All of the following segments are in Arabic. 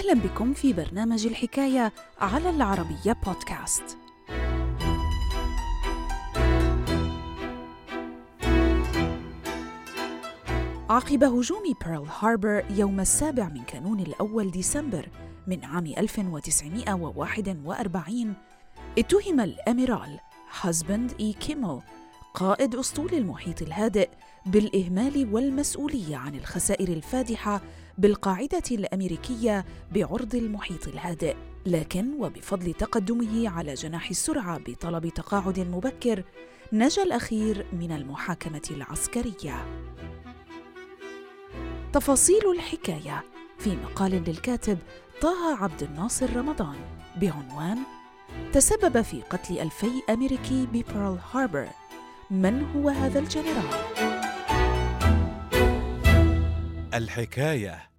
أهلا بكم في برنامج الحكاية على العربية بودكاست. عقب هجوم بيرل هاربر يوم السابع من كانون الأول ديسمبر من عام 1941 اتهم الأميرال هازبند إي كيمل قائد أسطول المحيط الهادئ بالإهمال والمسؤولية عن الخسائر الفادحة بالقاعدة الأمريكية بعرض المحيط الهادئ. لكن وبفضل تقدمه على جناح السرعة بطلب تقاعد مبكر نجا الأخير من المحاكمة العسكرية. تفاصيل الحكاية في مقال للكاتب طه عبد الناصر رمضان بعنوان تسبب في قتل ألفي أمريكي ببيرل هاربر. من هو هذا الجنرال؟ الحكاية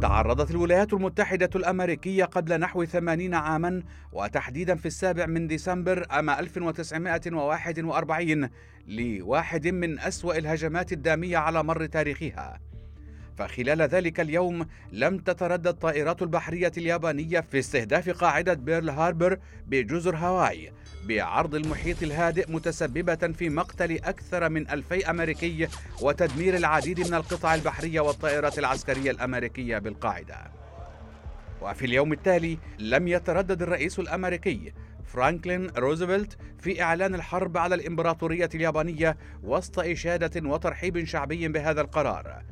تعرضت الولايات المتحدة الأمريكية قبل نحو ثمانين عاما وتحديدا في السابع من ديسمبر عام 1941 لواحد من أسوأ الهجمات الدامية على مر تاريخها فخلال ذلك اليوم لم تتردد الطائرات البحرية اليابانية في استهداف قاعدة بيرل هاربر بجزر هاواي بعرض المحيط الهادئ متسببة في مقتل أكثر من ألفي أمريكي وتدمير العديد من القطع البحرية والطائرات العسكرية الأمريكية بالقاعدة. وفي اليوم التالي لم يتردد الرئيس الأمريكي فرانكلين روزفلت في إعلان الحرب على الإمبراطورية اليابانية وسط إشادة وترحيب شعبي بهذا القرار.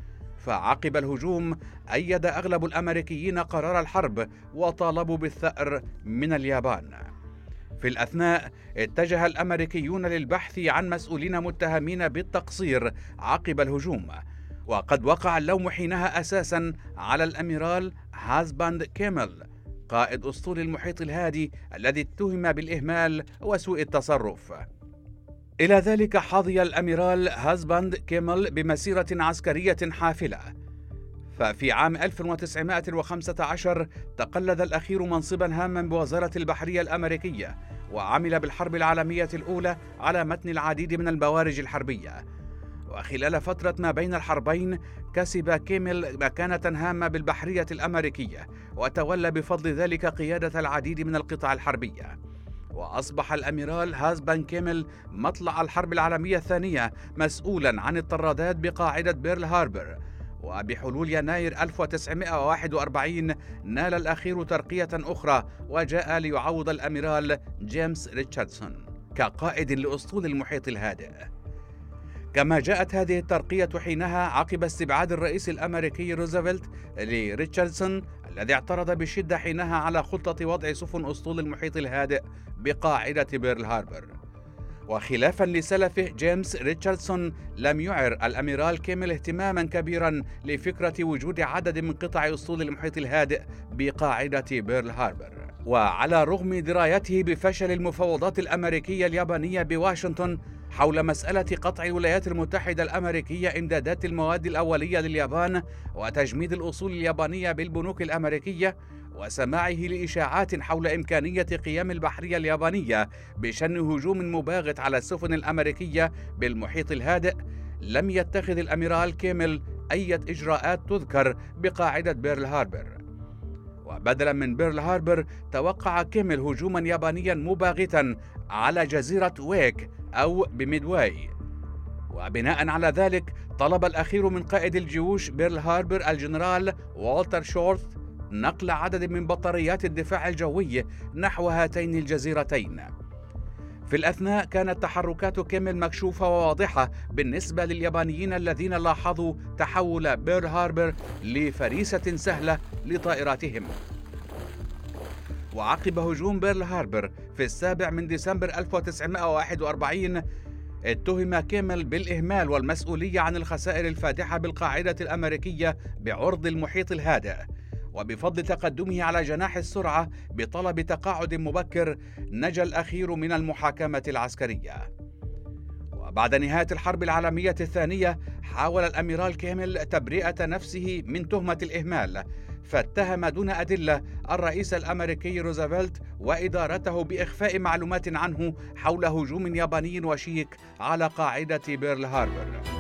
فعقب الهجوم أيد أغلب الأمريكيين قرار الحرب وطالبوا بالثأر من اليابان. في الأثناء اتجه الأمريكيون للبحث عن مسؤولين متهمين بالتقصير عقب الهجوم. وقد وقع اللوم حينها أساسا على الأميرال هازباند كيمل قائد أسطول المحيط الهادي الذي اتهم بالإهمال وسوء التصرف. إلى ذلك حظي الأميرال هازباند كيمل بمسيرة عسكرية حافلة. ففي عام 1915 تقلد الأخير منصبا هاما بوزارة البحرية الأمريكية وعمل بالحرب العالمية الأولى على متن العديد من البوارج الحربية. وخلال فترة ما بين الحربين كسب كيميل مكانة هامة بالبحرية الأمريكية وتولى بفضل ذلك قيادة العديد من القطع الحربية. وأصبح الأميرال هازباند كيميل مطلع الحرب العالمية الثانية مسؤولا عن الطرادات بقاعدة بيرل هاربر. وبحلول يناير 1941 نال الأخير ترقية أخرى وجاء ليعوض الأميرال جيمس ريتشاردسون كقائد لأسطول المحيط الهادئ. كما جاءت هذه الترقية حينها عقب استبعاد الرئيس الأمريكي روزفلت لريتشاردسون الذي اعترض بشدة حينها على خطة وضع سفن أسطول المحيط الهادئ بقاعدة بيرل هاربر. وخلافا لسلفه جيمس ريتشاردسون لم يعر الأميرال كيميل اهتماما كبيرا لفكرة وجود عدد من قطع أسطول المحيط الهادئ بقاعدة بيرل هاربر. وعلى رغم درايته بفشل المفاوضات الأمريكية اليابانية بواشنطن حول مسألة قطع الولايات المتحدة الأمريكية إمدادات المواد الأولية لليابان وتجميد الأصول اليابانية بالبنوك الأمريكية وسماعه لإشاعات حول إمكانية قيام البحرية اليابانية بشن هجوم مباغت على السفن الأمريكية بالمحيط الهادئ لم يتخذ الأميرال كيمل أي إجراءات تذكر بقاعدة بيرل هاربر. وبدلا من بيرل هاربر توقع كيمل هجوما يابانيا مباغتا على جزيرة ويك أو بميدواي. وبناء على ذلك طلب الأخير من قائد الجيوش بيرل هاربر الجنرال والتر شورث نقل عدد من بطاريات الدفاع الجوي نحو هاتين الجزيرتين. في الأثناء كانت تحركات كيمل مكشوفة وواضحة بالنسبة لليابانيين الذين لاحظوا تحول بيرل هاربر لفريسة سهلة لطائراتهم. وعقب هجوم بيرل هاربر في السابع من ديسمبر 1941 اتهم كيمل بالإهمال والمسؤولية عن الخسائر الفادحة بالقاعدة الأمريكية بعرض المحيط الهادئ. وبفضل تقدمه على جناح السرعة بطلب تقاعد مبكر نجا الأخير من المحاكمة العسكرية. وبعد نهاية الحرب العالمية الثانية حاول الأميرال كيمل تبرئة نفسه من تهمة الإهمال فاتهم دون أدلة الرئيس الأمريكي روزفلت وإدارته بإخفاء معلومات عنه حول هجوم ياباني وشيك على قاعدة بيرل هاربر.